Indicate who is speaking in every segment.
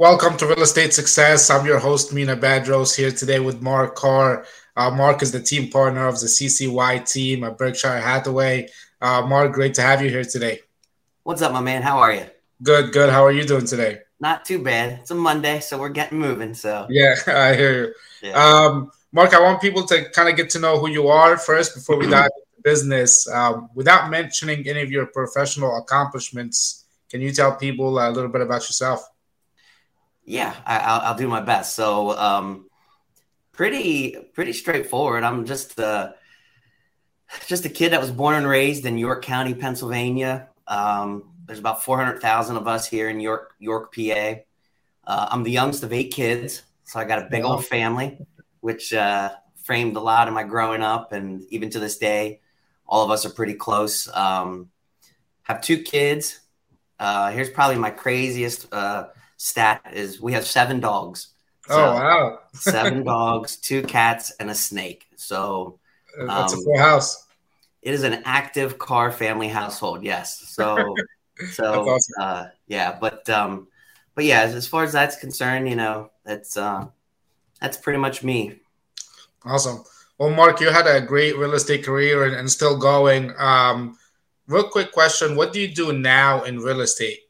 Speaker 1: Welcome to Real Estate Success. I'm your host, Mena Badros, here today with Mark Carr. Uh, Mark is the team partner of the CCY team at Berkshire Hathaway. Uh, Mark, great to have you here today.
Speaker 2: What's up, my man? How are you?
Speaker 1: Good, good. How are you doing today?
Speaker 2: Not too bad. It's a Monday, so we're getting moving. So
Speaker 1: yeah, I hear you. Yeah. Um, Mark, I want people to kind of get to know who you are first before we dive into business. Um, without mentioning any of your professional accomplishments, can you tell people a little bit about yourself?
Speaker 2: Yeah, I, will do my best. So, um, pretty pretty straightforward. I'm just uh, just a kid that was born and raised in York County, Pennsylvania. Um, there's about 400,000 of us here in York, York, PA. Uh, I'm the youngest of eight kids, so I got a big old family, which uh, framed a lot of my growing up, and even to this day, all of us are pretty close. Um, have two kids. Uh, here's probably my craziest uh, stat is we have seven dogs.
Speaker 1: Oh, so, oh wow!
Speaker 2: seven dogs, two cats, and a snake. So
Speaker 1: um, that's a um, full house.
Speaker 2: It is an active Carr family household. Yes. So so awesome. uh, yeah, but um, but yeah, as, as, far as that's concerned, you know, that's uh, that's pretty much me.
Speaker 1: Awesome. Well, Mark, you had a great real estate career and, and still going. Um, real quick question: What do you do now in real estate?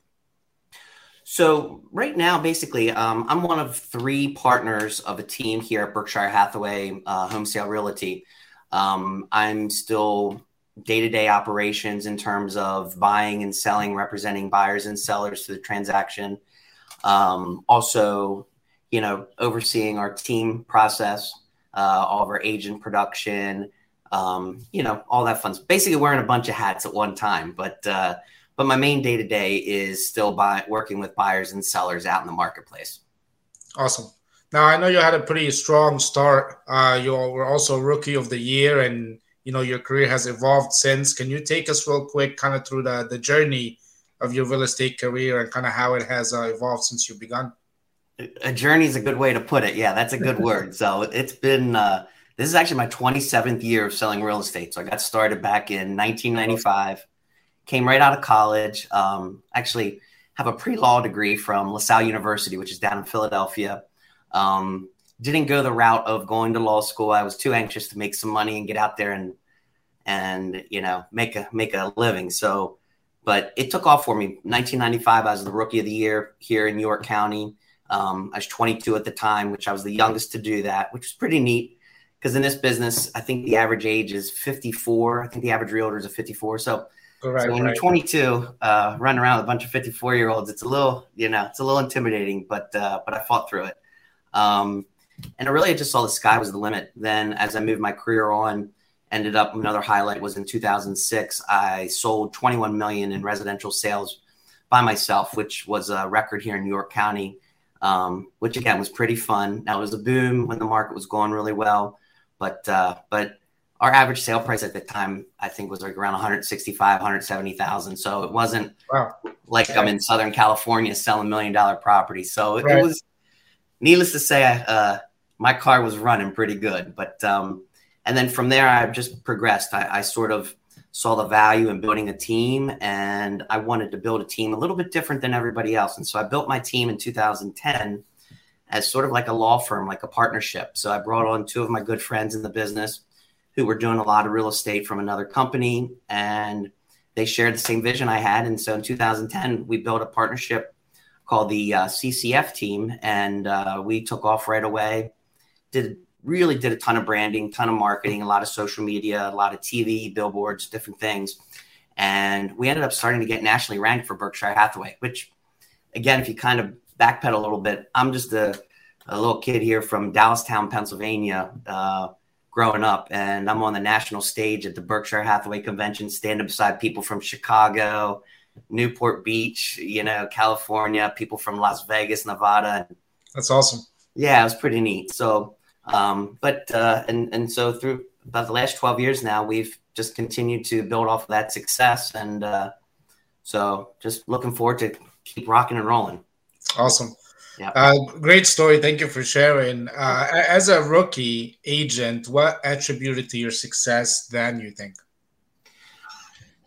Speaker 2: So right now, basically, um, I'm one of three partners of a team here at Berkshire Hathaway uh, Homesale Realty. Um, I'm still day to day operations in terms of buying and selling, representing buyers and sellers to the transaction. Um, also, you know, overseeing our team process, uh, all of our agent production, um, you know, all that fun. Basically, wearing a bunch of hats at one time, but uh, but my main day to day is still by working with buyers and sellers out in the marketplace.
Speaker 1: Awesome. Now I know you had a pretty strong start. Uh, you were also rookie of the year, and you know your career has evolved since. Can you take us real quick, kind of through the the journey of your real estate career and kind of how it has uh, evolved since you begun?
Speaker 2: A journey is a good way to put it. Yeah, that's a good word. So it's been. Uh, this is actually my 27th year of selling real estate. So I got started back in 1995 came right out of college. Um, actually, have a pre law degree from LaSalle University, which is down in Philadelphia. Um, didn't go the route of going to law school. I was too anxious to make some money and get out there and and you know make a make a living. So, but it took off for me. 1995, I was the rookie of the year here in York County. Um, I was 22 at the time, which I was the youngest to do that, which was pretty neat because in this business, I think the average age is 54. I think the average realtor is a 54. So Right, so when right. you're 22, uh, running around with a bunch of 54 year olds, it's a little, you know, it's a little intimidating, but uh, but I fought through it. Um, and I really just saw the sky was the limit. Then as I moved my career on, ended up another highlight was in 2006. I sold 21 million in residential sales by myself, which was a record here in New York County. Um, which again was pretty fun. Now it was a boom when the market was going really well, but uh, but our average sale price at the time I think was like around 165, 170,000. So it wasn't wow. like I'm in Southern California selling million dollar properties. So it, right. it was needless to say, uh, my car was running pretty good. But um, and then from there, I just progressed. I, I sort of saw the value in building a team, and I wanted to build a team a little bit different than everybody else. And so I built my team in 2010 as sort of like a law firm, like a partnership. So I brought on two of my good friends in the business who were doing a lot of real estate from another company and they shared the same vision I had. And so in 2010, we built a partnership called the uh, CCY team and uh, we took off right away. Did really did a ton of branding, ton of marketing, a lot of social media, a lot of TV, billboards, different things. And we ended up starting to get nationally ranked for Berkshire Hathaway, which again, if you kind of backpedal a little bit, I'm just a, a little kid here from Dallastown, Pennsylvania. Uh, growing up, and I'm on the national stage at the Berkshire Hathaway Convention, standing beside people from Chicago, Newport Beach, you know, California, people from Las Vegas, Nevada.
Speaker 1: That's awesome.
Speaker 2: Yeah, it was pretty neat. So, um, but uh, and and so through about the last 12 years now, we've just continued to build off of that success, and uh, so just looking forward to keep rocking and rolling.
Speaker 1: Awesome. Yeah. Uh, great story. Thank you for sharing. Uh, as a rookie agent, what attributed to your success then, you think?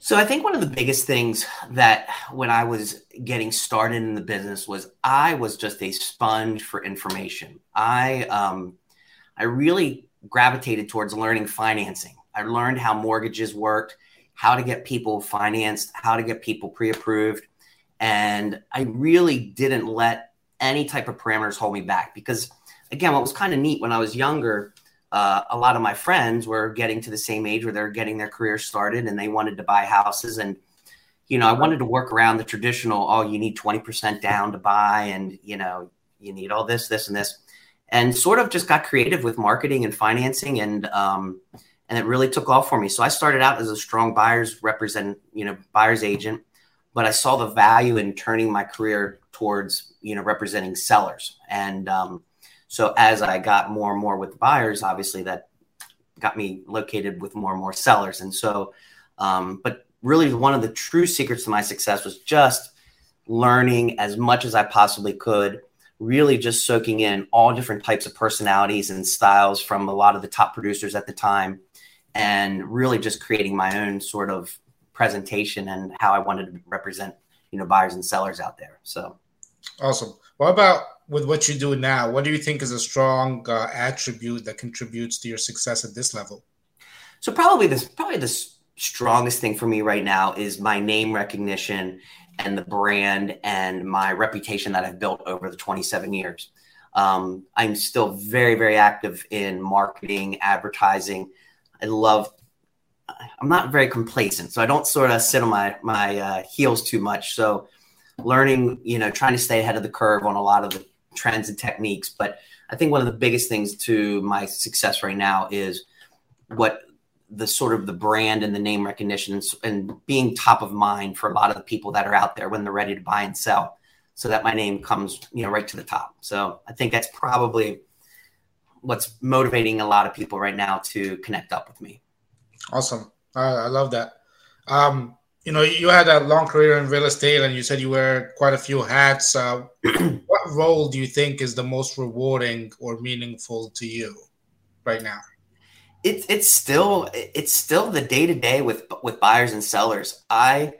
Speaker 2: So I think one of the biggest things that when I was getting started in the business was I was just a sponge for information. I um, I really gravitated towards learning financing. I learned how mortgages worked, how to get people financed, how to get people pre-approved, and I really didn't let any type of parameters hold me back. Because again, what was kind of neat when I was younger uh, a lot of my friends were getting to the same age where they're getting their career started and they wanted to buy houses. And you know i wanted to work around the traditional oh you need 20% down to buy and you know you need all this this and this. And sort of just got creative with marketing and financing and um, and it really took off for me. So i started out as a strong buyers represent you know buyers agent but i saw the value in turning my career towards you know representing sellers and um, so as I got more and more with buyers, obviously that got me located with more and more sellers. And so, um, but really one of the true secrets to my success was just learning as much as I possibly could, really just soaking in all different types of personalities and styles from a lot of the top producers at the time, and really just creating my own sort of presentation and how I wanted to represent, you know, buyers and sellers out there. So
Speaker 1: awesome. What about with what you do now, what do you think is a strong uh, attribute that contributes to your success at this level?
Speaker 2: So probably this probably the strongest thing for me right now is my name recognition and the brand and my reputation that I've built over the 27 years. Um, I'm still very very active in marketing, advertising. I love. I'm not very complacent, so I don't sort of sit on my my uh, heels too much. So learning, you know, trying to stay ahead of the curve on a lot of the trends and techniques. But I think one of the biggest things to my success right now is what the sort of the brand and the name recognition and being top of mind for a lot of the people that are out there when they're ready to buy and sell so that my name comes you know right to the top so i think that's probably what's motivating a lot of people right now to connect up with me
Speaker 1: awesome i love that um, you know, you had a long career in real estate, and you said you wear quite a few hats. Uh, what role do you think is the most rewarding or meaningful to you right now?
Speaker 2: It's it's still it's still the day to day with with buyers and sellers. I,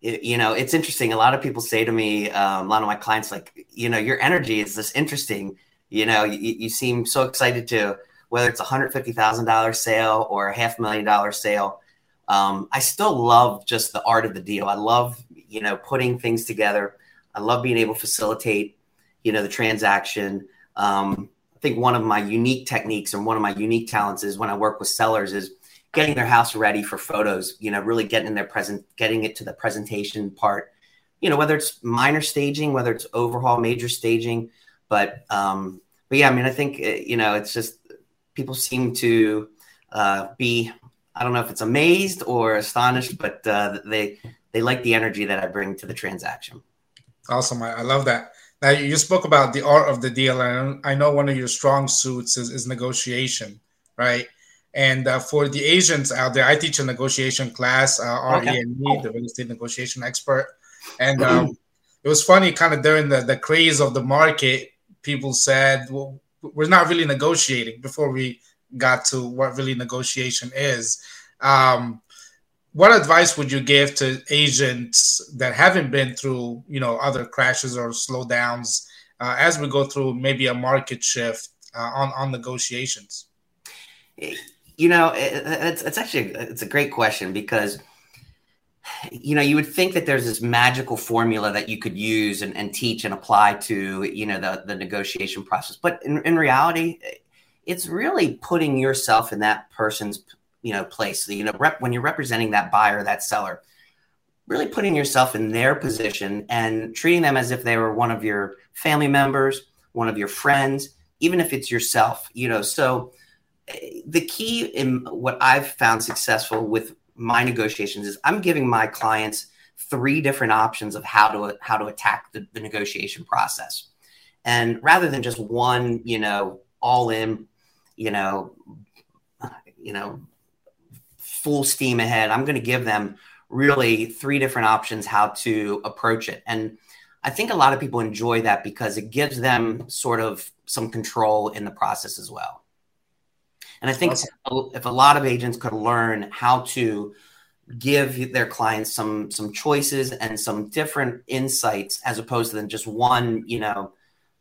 Speaker 2: you know, it's interesting. A lot of people say to me, um, a lot of my clients, like, you know, your energy is this interesting. You know, you, you seem so excited to whether it's a hundred fifty thousand dollar sale or a half million dollar sale um, I still love just the art of the deal. I love, you know, putting things together. I love being able to facilitate, you know, the transaction. Um, I think one of my unique techniques and one of my unique talents is when I work with sellers is getting their house ready for photos. You know, really getting in their present, getting it to the presentation part. You know, whether it's minor staging, whether it's overhaul, major staging, but um, but yeah, I mean, I think uh, you know, it's just people seem to uh, be I don't know if it's amazed or astonished, but uh, they they like the energy that I bring to the transaction.
Speaker 1: Awesome, I, I love that. Now you spoke about the art of the deal, and I know one of your strong suits is, is negotiation, right? And uh, for the Asians out there, I teach a negotiation class, uh, okay. RENE, the real estate negotiation expert, and um, it was funny, kind of during the the craze of the market, people said, "Well, we're not really negotiating." Before we got to what really negotiation is. Um, what advice would you give to agents that haven't been through, you know, other crashes or slowdowns uh, as we go through maybe a market shift uh, on on negotiations?
Speaker 2: You know, it's it's actually it's a great question because you know you would think that there's this magical formula that you could use and, and teach and apply to you know the the negotiation process, but in, in reality, it's really putting yourself in that person's you know place. You know rep, when you're representing that buyer that seller really putting yourself in their position and treating them as if they were one of your family members one of your friends even if it's yourself you know. So eh, the key in what i've found successful with my negotiations is i'm giving my clients three different options of how to how to attack the, the negotiation process and rather than just one you know all in you know, you know, full steam ahead. I'm going to give them really three different options how to approach it. And I think a lot of people enjoy that because it gives them sort of some control in the process as well. And I think awesome. if a lot of agents could learn how to give their clients some some choices and some different insights as opposed to than just one, you know,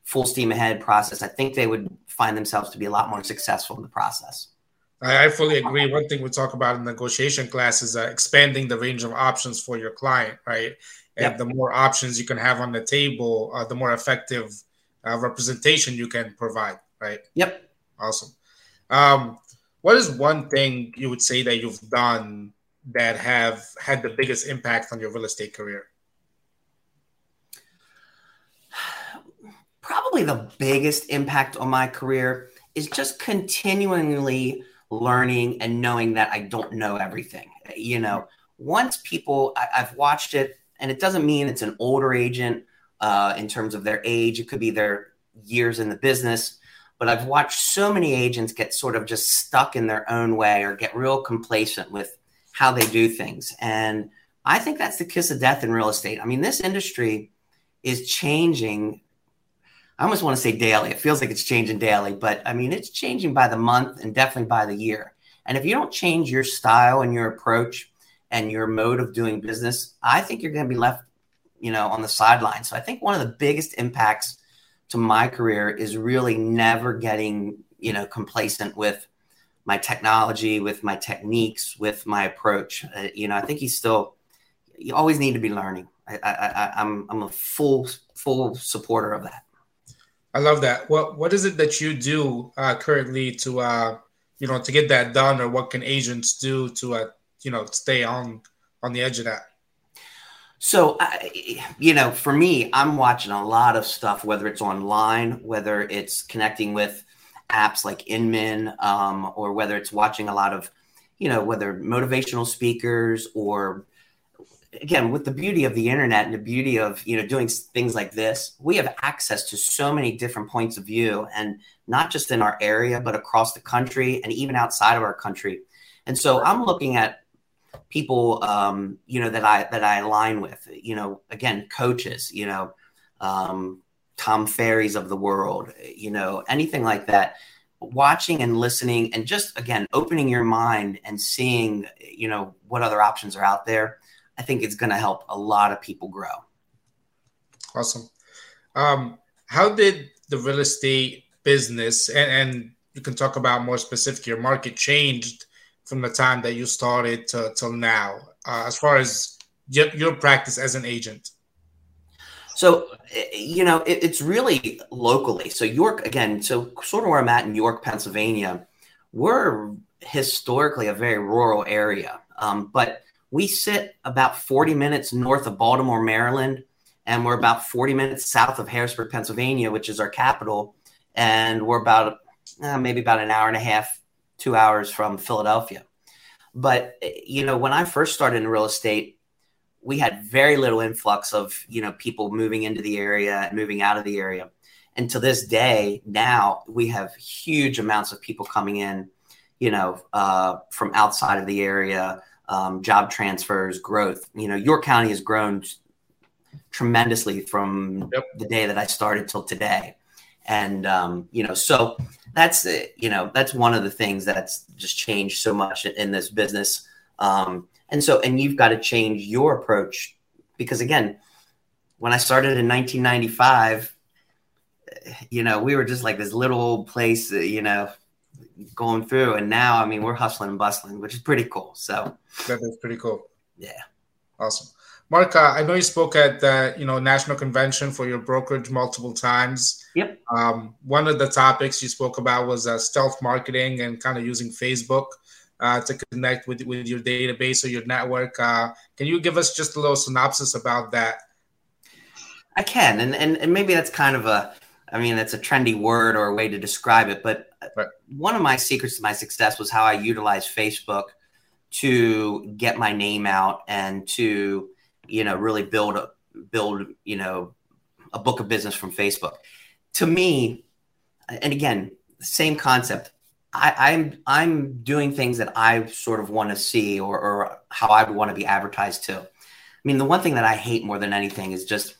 Speaker 2: full steam ahead process, I think they would find themselves to be a lot more successful in the process.
Speaker 1: I, fully agree. One thing we talk about in negotiation class is uh, expanding the range of options for your client, right? And yep. the more options you can have on the table, uh, the more effective uh, representation you can provide, right?
Speaker 2: Yep.
Speaker 1: Awesome. Um, what is one thing you would say that you've done that have had the biggest impact on your real estate career?
Speaker 2: Probably the biggest impact on my career is just continually learning and knowing that I don't know everything. You know, once people, I, have watched it, and it doesn't mean it's an older agent uh, in terms of their age, it could be their years in the business. But I've watched so many agents get sort of just stuck in their own way or get real complacent with how they do things. And I think that's the kiss of death in real estate. I mean, this industry is changing. I almost want to say daily. It feels like it's changing daily, but I mean, it's changing by the month and definitely by the year. And if you don't change your style and your approach and your mode of doing business, I think you're going to be left, you know, on the sidelines. So I think one of the biggest impacts to my career is really never getting, you know, complacent with my technology, with my techniques, with my approach. Uh, you know, I think he's still. You always need to be learning. I, I, I'm I'm a full full supporter of that.
Speaker 1: I love that. What what is it that you do uh, currently to uh, you know to get that done, or what can agents do to uh, you know stay on on the edge of that?
Speaker 2: So, I, you know, for me, I'm watching a lot of stuff, whether it's online, whether it's connecting with apps like Inman, um, or whether it's watching a lot of, you know, whether motivational speakers or again with the beauty of the internet and the beauty of you know doing things like this we have access to so many different points of view and not just in our area but across the country and even outside of our country. And so i'm looking at people um, you know that i that i align with you know again coaches you know um, Tom Ferry's of the world, you know, anything like that. Watching and listening and just again opening your mind and seeing, you know, what other options are out there, I think it's going to help a lot of people grow.
Speaker 1: Awesome. Um, how did the real estate business and, and you can talk about more specific your market changed from the time that you started to till now uh, as far as your, your practice as an agent?
Speaker 2: So, eh, you know, it, it's really locally. So, York, again, so sort of where I'm at in York, Pennsylvania, we're historically a very rural area. Um, but we sit about 40 minutes north of Baltimore, Maryland, and we're about 40 minutes south of Harrisburg, Pennsylvania, which is our capital. And we're about uh, maybe about an hour and a half, two hours from Philadelphia. But, you know, when I first started in real estate, we had very little influx of you know people moving into the area and moving out of the area and to this day now we have huge amounts of people coming in you know uh, from outside of the area um, job transfers growth you know york county has grown tremendously from yep. the day that i started till today and um, you know so that's you know that's one of the things that's just changed so much in this business um, and so, and you've got to change your approach because again, when I started in 1995, you know, we were just like this little old place, you know, going through. And now, I mean, we're hustling and bustling, which is pretty cool. So
Speaker 1: that is pretty cool.
Speaker 2: Yeah.
Speaker 1: Awesome. Mark, uh, I know you spoke at the you know national convention for your brokerage multiple times.
Speaker 2: Yep.
Speaker 1: Um, one of the topics you spoke about was uh, stealth marketing and kind of using Facebook uh, to connect with, with your database or your network. Uh, can you give us just a little synopsis about that?
Speaker 2: I can, and, and and maybe that's kind of a, I mean, that's a trendy word or a way to describe it. But right. one of my secrets to my success was how I utilized Facebook to get my name out and to, you know, really build a build, you know, a book of business from Facebook. To me, and again, same concept. I, am I'm, I'm doing things that I sort of want to see or, or how I would want to be advertised to. I mean, the one thing that I hate more than anything is just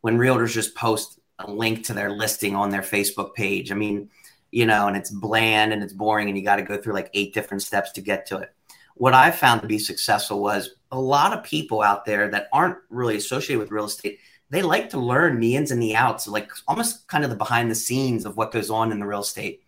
Speaker 2: when realtors just post a link to their listing on their Facebook page. I mean, you know, and it's bland and it's boring and you got to go through like eight different steps to get to it. What I found to be successful was a lot of people out there that aren't really associated with real estate. They like to learn the ins and the outs, like almost kind of the behind the scenes of what goes on in the real estate,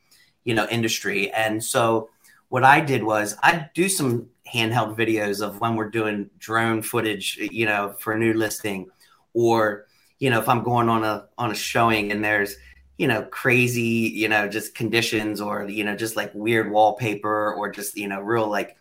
Speaker 2: you know, industry. And so what I did was I'd do some handheld videos of when we're doing drone footage, you know, for a new listing, or you know, if I'm going on a on a showing and there's you know crazy, you know, just conditions or you know just like weird wallpaper or just you know real like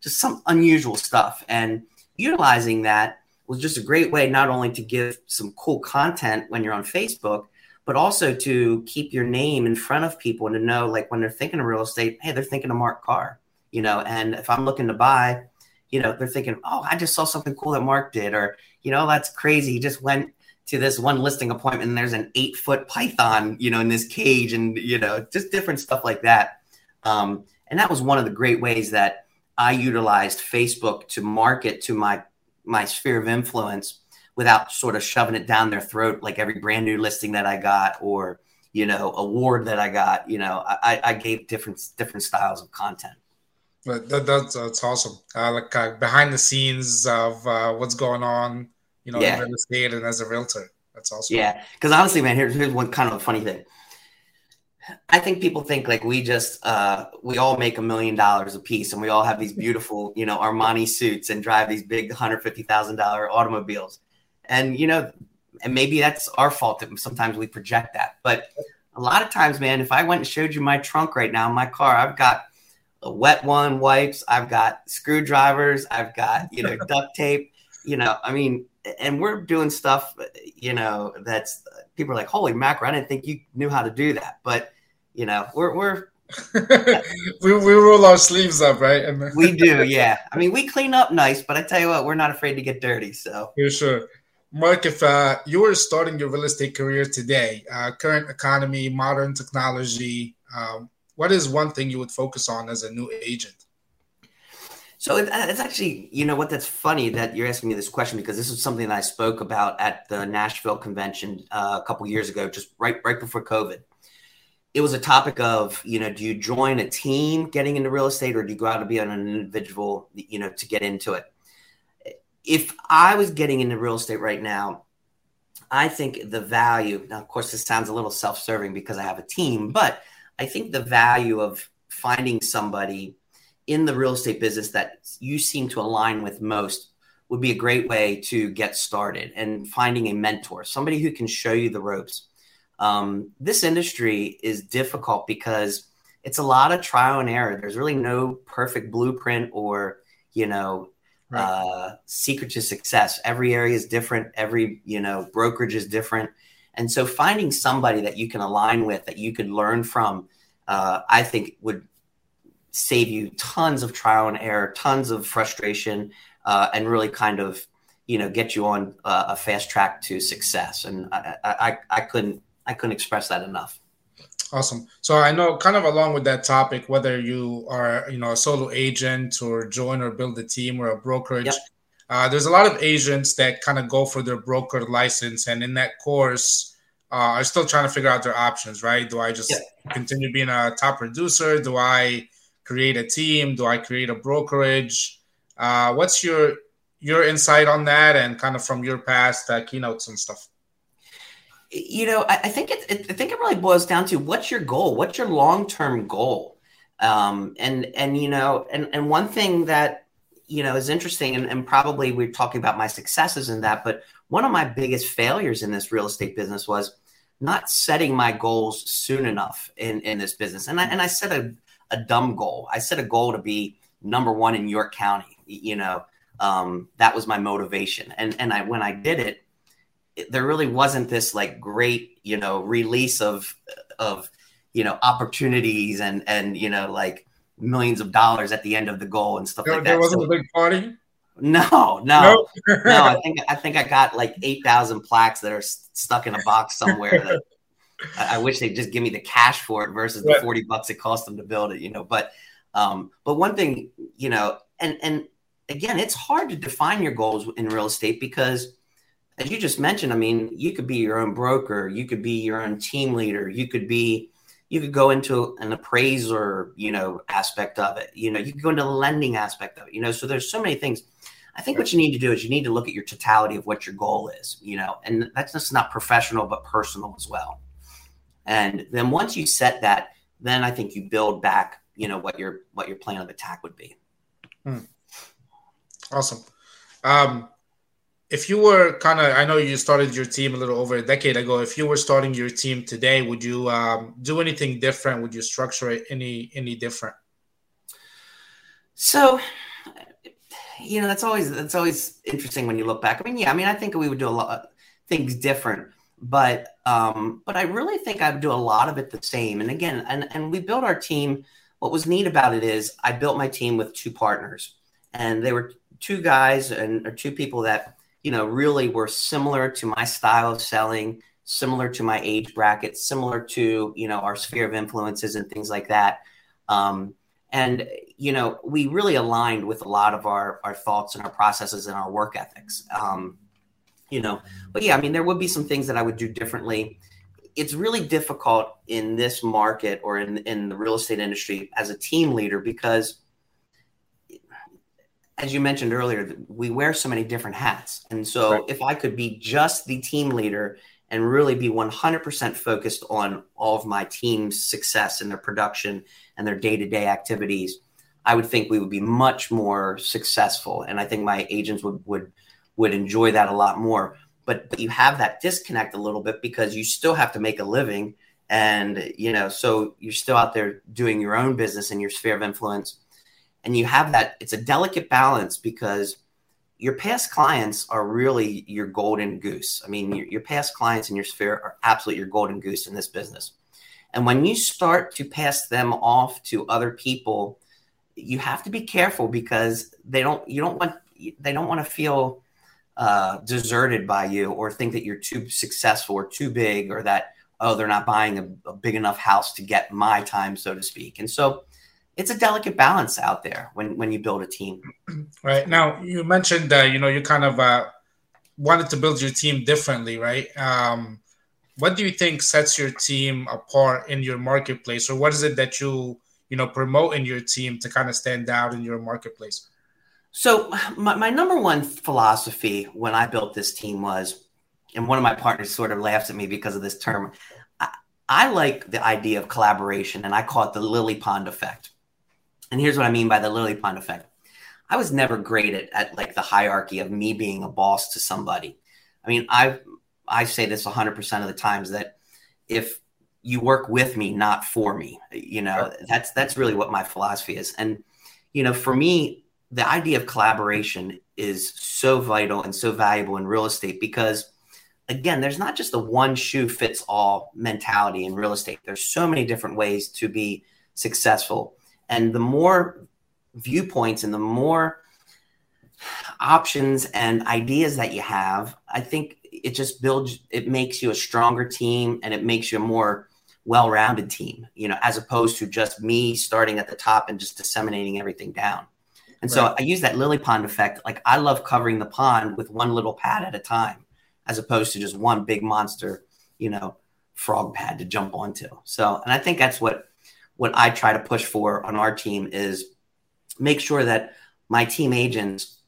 Speaker 2: just some unusual stuff and utilizing that was just a great way not only to give some cool content when you're on Facebook, but also to keep your name in front of people and to know like when they're thinking of real estate, hey, they're thinking of Mark Carr you know, and if I'm looking to buy, you know, they're thinking, oh, I just saw something cool that Mark did, or, you know, that's crazy. He just went to this one listing appointment and there's an eight foot python, you know, in this cage and, you know, just different stuff like that. Um, and that was one of the great ways that I utilized Facebook to market to my, my sphere of influence without sort of shoving it down their throat, like every brand new listing that I got or, you know, award that I got, you know, I, I gave different, different styles of content.
Speaker 1: But that, that's that's awesome. Uh, like uh, behind the scenes of uh, what's going on, you know, yeah. in real estate and as a realtor. That's awesome.
Speaker 2: Yeah, because honestly, man, here's here's one kind of a funny thing. I think people think like we just uh, we all make a million dollars a piece, and we all have these beautiful, you know, Armani suits and drive these big hundred fifty thousand dollar automobiles, and you know, and maybe that's our fault that sometimes we project that. But a lot of times, man, if I went and showed you my trunk right now, my car, I've got a wet one wipes. I've got screwdrivers. I've got, you know, duct tape, you know, I mean, and we're doing stuff, you know, that's people are like, holy mackerel, I didn't think you knew how to do that. But, you know, we're, we're,
Speaker 1: we, we roll our sleeves up, right?
Speaker 2: And we do, yeah. I mean, we clean up nice, but I tell you what, we're not afraid to get dirty. So,
Speaker 1: for sure. Mark, if uh, you were starting your real estate career today, uh, current economy, modern technology, um, what is one thing you would focus on as a new agent?
Speaker 2: So it's actually, you know what, that's funny that you're asking me this question because this is something that I spoke about at the Nashville convention uh, a couple years ago, just right right before COVID. It was a topic of, you know, do you join a team getting into real estate or do you go out to be an individual, you know, to get into it? If I was getting into real estate right now, I think the value, now, of course, this sounds a little self serving because I have a team, but I think the value of finding somebody in the real estate business that you seem to align with most would be a great way to get started and finding a mentor, somebody who can show you the ropes. Um, this industry is difficult because it's a lot of trial and error. There's really no perfect blueprint or, you know, right. uh, secret to success. Every area is different. Every, you know, brokerage is different. And so finding somebody that you can align with, that you could learn from, uh, I think would save you tons of trial and error, tons of frustration, uh, and really kind of, you know, get you on uh, a fast track to success. And I, I, I couldn't, I couldn't express that enough.
Speaker 1: Awesome. So I know kind of along with that topic, whether you are, you know, a solo agent or join or build a team or a brokerage, yep. Uh, there's a lot of agents that kind of go for their broker license, and in that course, uh, are still trying to figure out their options. Right? Do I just yeah. continue being a top producer? Do I create a team? Do I create a brokerage? Uh, what's your your insight on that, and kind of from your past uh, keynotes and stuff?
Speaker 2: You know, I, I think it, it, I think it really boils down to what's your goal? What's your long term goal? Um, and and you know, and and one thing that you know is interesting and, and probably we're talking about my successes in that but one of my biggest failures in this real estate business was not setting my goals soon enough in, in this business and I, and I set a, a dumb goal i set a goal to be number one in york county you know um, that was my motivation and and i when i did it, it there really wasn't this like great you know release of of you know opportunities and and you know like millions of dollars at the end of the goal and stuff there, like that.
Speaker 1: There wasn't so, a big party.
Speaker 2: No, no, no. I think I think I got like eight thousand plaques that are stuck in a box somewhere. That I, I, wish they'd just give me the cash for it versus the forty bucks it cost them to build it. You know, but um, but one thing, you know, and and again, it's hard to define your goals in real estate because, as you just mentioned, I mean, you could be your own broker, you could be your own team leader, you could be you could go into an appraiser, you know, aspect of it. You know, you could go into the lending aspect of it. You know, so there's so many things. I think what you need to do is you need to look at your totality of what your goal is. You know, and that's just not professional but personal as well. And then once you set that, then I think you build back. You know what your what your plan of attack would be.
Speaker 1: Hmm. Awesome. Um, if you were kind of, I know you started your team a little over a decade ago. If you were starting your team today, would you um, do anything different? Would you structure it any any different?
Speaker 2: So, you know, that's always that's always interesting when you look back. I mean, yeah, I mean, I think we would do a lot of things different, but um, but I really think I would do a lot of it the same. And again, and and we built our team. What was neat about it is I built my team with two partners, and they were two guys and or two people that you know, really were similar to my style of selling, similar to my age bracket, similar to, you know, our sphere of influences and things like that. Um, and, you know, we really aligned with a lot of our, our thoughts and our processes and our work ethics. Um, you know, but yeah, I mean, there would be some things that I would do differently. It's really difficult in this market or in, in the real estate industry as a team leader because as you mentioned earlier, we wear so many different hats. And so right. if I could be just the team leader and really be 100% focused on all of my team's success and their production and their day-to-day activities, I would think we would be much more successful. And I think my agents would would would enjoy that a lot more. But, but you have that disconnect a little bit because you still have to make a living. And, you know, so you're still out there doing your own business in your sphere of influence and you have that it's a delicate balance because your past clients are really your golden goose. I mean your, your past clients in your sphere are absolutely your golden goose in this business. And when you start to pass them off to other people you have to be careful because they don't you don't want they don't want to feel uh, deserted by you or think that you're too successful or too big or that oh they're not buying a, a big enough house to get my time so to speak. And so it's a delicate balance out there when when you build a team.
Speaker 1: Right now, you mentioned that you know you kind of uh, wanted to build your team differently, right? Um, what do you think sets your team apart in your marketplace, or what is it that you you know promote in your team to kind of stand out in your marketplace?
Speaker 2: So my, my number one philosophy when I built this team was, and one of my partners sort of laughs at me because of this term. I, I like the idea of collaboration, and I call it the lily pond effect and here's what I mean by the lily pond effect. I was never great at, at like the hierarchy of me being a boss to somebody. I mean, I I say this 100% of the times that if you work with me, not for me, you know, that's that's really what my philosophy is. And you know, for me, the idea of collaboration is so vital and so valuable in real estate because again, there's not just a one shoe fits all mentality in real estate. There's so many different ways to be successful and the more viewpoints and the more options and ideas that you have, I think it just builds, it makes you a stronger team and it makes you a more well rounded team, you know, as opposed to just me starting at the top and just disseminating everything down. And so I use that lily pond effect. Like I love covering the pond with one little pad at a time, as opposed to just one big monster, you know, frog pad to jump onto. So, and I think that's what what I try to push for on our team is make sure that my team agents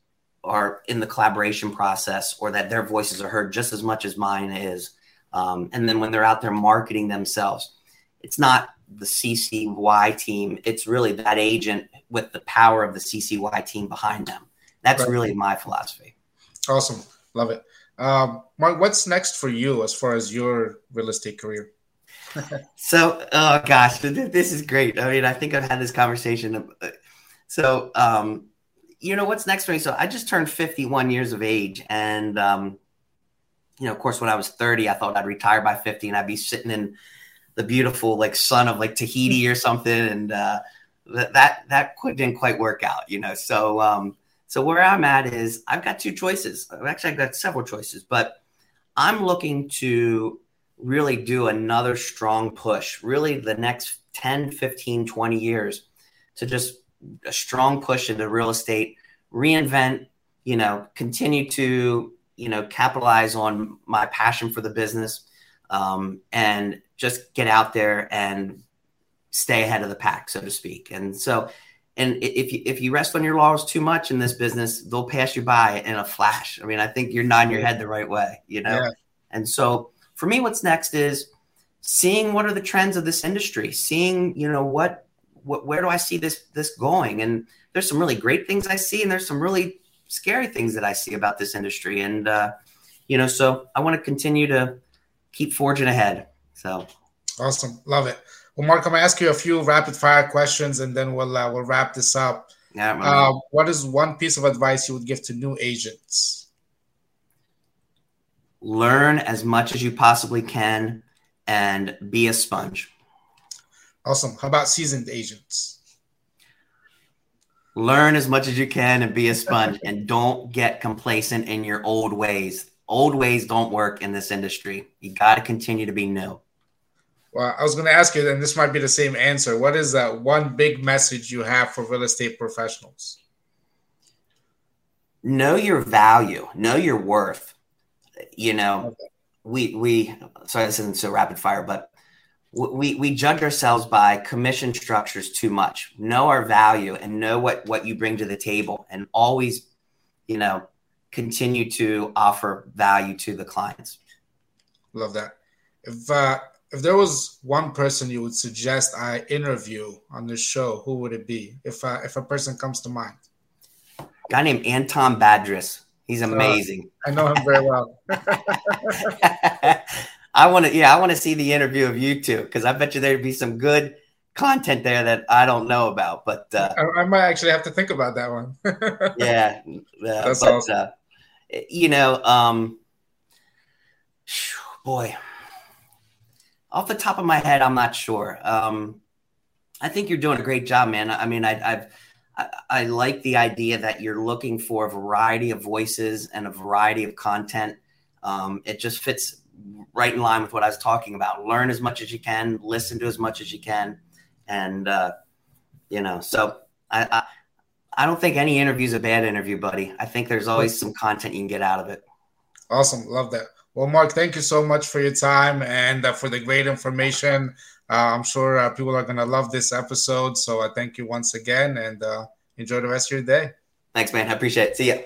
Speaker 2: are in the collaboration process or that their voices are heard just as much as mine is. Um, and then when they're out there marketing themselves, it's not the CCY team, it's really that agent with the power of the CCY team behind them. That's right. really my philosophy.
Speaker 1: Awesome. Love it. Um, Mark, what's next for you as far as your real estate career?
Speaker 2: So, oh gosh, this is great. I mean, I think I've had this conversation. So, um, you know, what's next for me? So, I just turned 51 years of age. And, um, you know, of course, when I was 30, I thought I'd retire by 50 and I'd be sitting in the beautiful, like, sun of like Tahiti or something. And, uh, that, that, that didn't quite work out, you know. So, um, so where I'm at is I've got two choices. Actually, I've got several choices, but I'm looking to really do another strong push, really the next 10, 15, 20 years to just a strong push into real estate, reinvent, you know, continue to, you know, capitalize on my passion for the business um, and just get out there and stay ahead of the pack, so to speak. And so, and if you if you rest on your laurels too much in this business, they'll pass you by in a flash. I mean, I think you're nodding your head the right way, you know. Yeah. And so, for me, what's next is seeing what are the trends of this industry, seeing you know what what where do I see this this going, and there's some really great things I see, and there's some really scary things that I see about this industry, and uh, you know, so I want to continue to keep forging ahead. So
Speaker 1: awesome, love it. Well, Mark, I'm gonna ask you a few rapid fire questions, and then we'll uh, we'll wrap this up. Yeah. Uh, what is one piece of advice you would give to new agents?
Speaker 2: Learn as much as you possibly can, and be a sponge.
Speaker 1: Awesome. How about seasoned agents?
Speaker 2: Learn as much as you can and be a sponge, and don't get complacent in your old ways. Old ways don't work in this industry. You got to continue to be new.
Speaker 1: Well, I was going to ask you, and this might be the same answer. What is that one big message you have for real estate professionals?
Speaker 2: Know your value, know your worth. You know, okay. we we sorry this isn't so rapid fire, but we we judge ourselves by commission structures too much. Know our value and know what what you bring to the table, and always, you know, continue to offer value to the clients.
Speaker 1: Love that. If uh, if there was one person you would suggest I interview on this show, who would it be? If uh, if a person comes to mind,
Speaker 2: a guy named Anton Badros. He's amazing.
Speaker 1: Uh, I know him very well.
Speaker 2: I want to, yeah, I want to see the interview of you two because I bet you there'd be some good content there that I don't know about. But uh,
Speaker 1: I, I, might actually have to think about that one.
Speaker 2: yeah, uh, that's but, awesome. Uh, you know, um, boy, off the top of my head, I'm not sure. Um, I think you're doing a great job, man. I mean, I, I've I, like the idea that you're looking for a variety of voices and a variety of content. Um, it just fits right in line with what I was talking about. Learn as much as you can, listen to as much as you can, and uh, you know. So I, I I don't think any interview is a bad interview, buddy. I think there's always some content you can get out of it.
Speaker 1: Awesome, love that. Well, Mark, thank you so much for your time and uh, for the great information. Uh, I'm sure uh, people are going to love this episode. So I thank you once again and uh, enjoy the rest of your day.
Speaker 2: Thanks, man. I appreciate it. See ya.